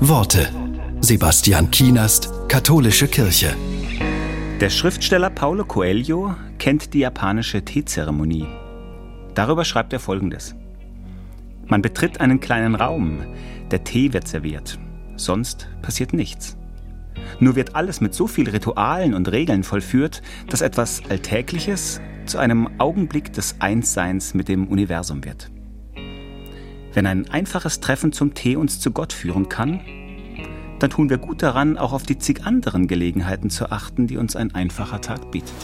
Worte. Sebastian Kienast, Katholische Kirche. Der Schriftsteller Paulo Coelho kennt die japanische Teezeremonie. Darüber schreibt er folgendes. Man betritt einen kleinen Raum, der Tee wird serviert, sonst passiert nichts. Nur wird alles mit so viel Ritualen und Regeln vollführt, dass etwas Alltägliches zu einem Augenblick des Einsseins mit dem Universum wird. Wenn ein einfaches Treffen zum Tee uns zu Gott führen kann, dann tun wir gut daran, auch auf die zig anderen Gelegenheiten zu achten, die uns ein einfacher Tag bietet.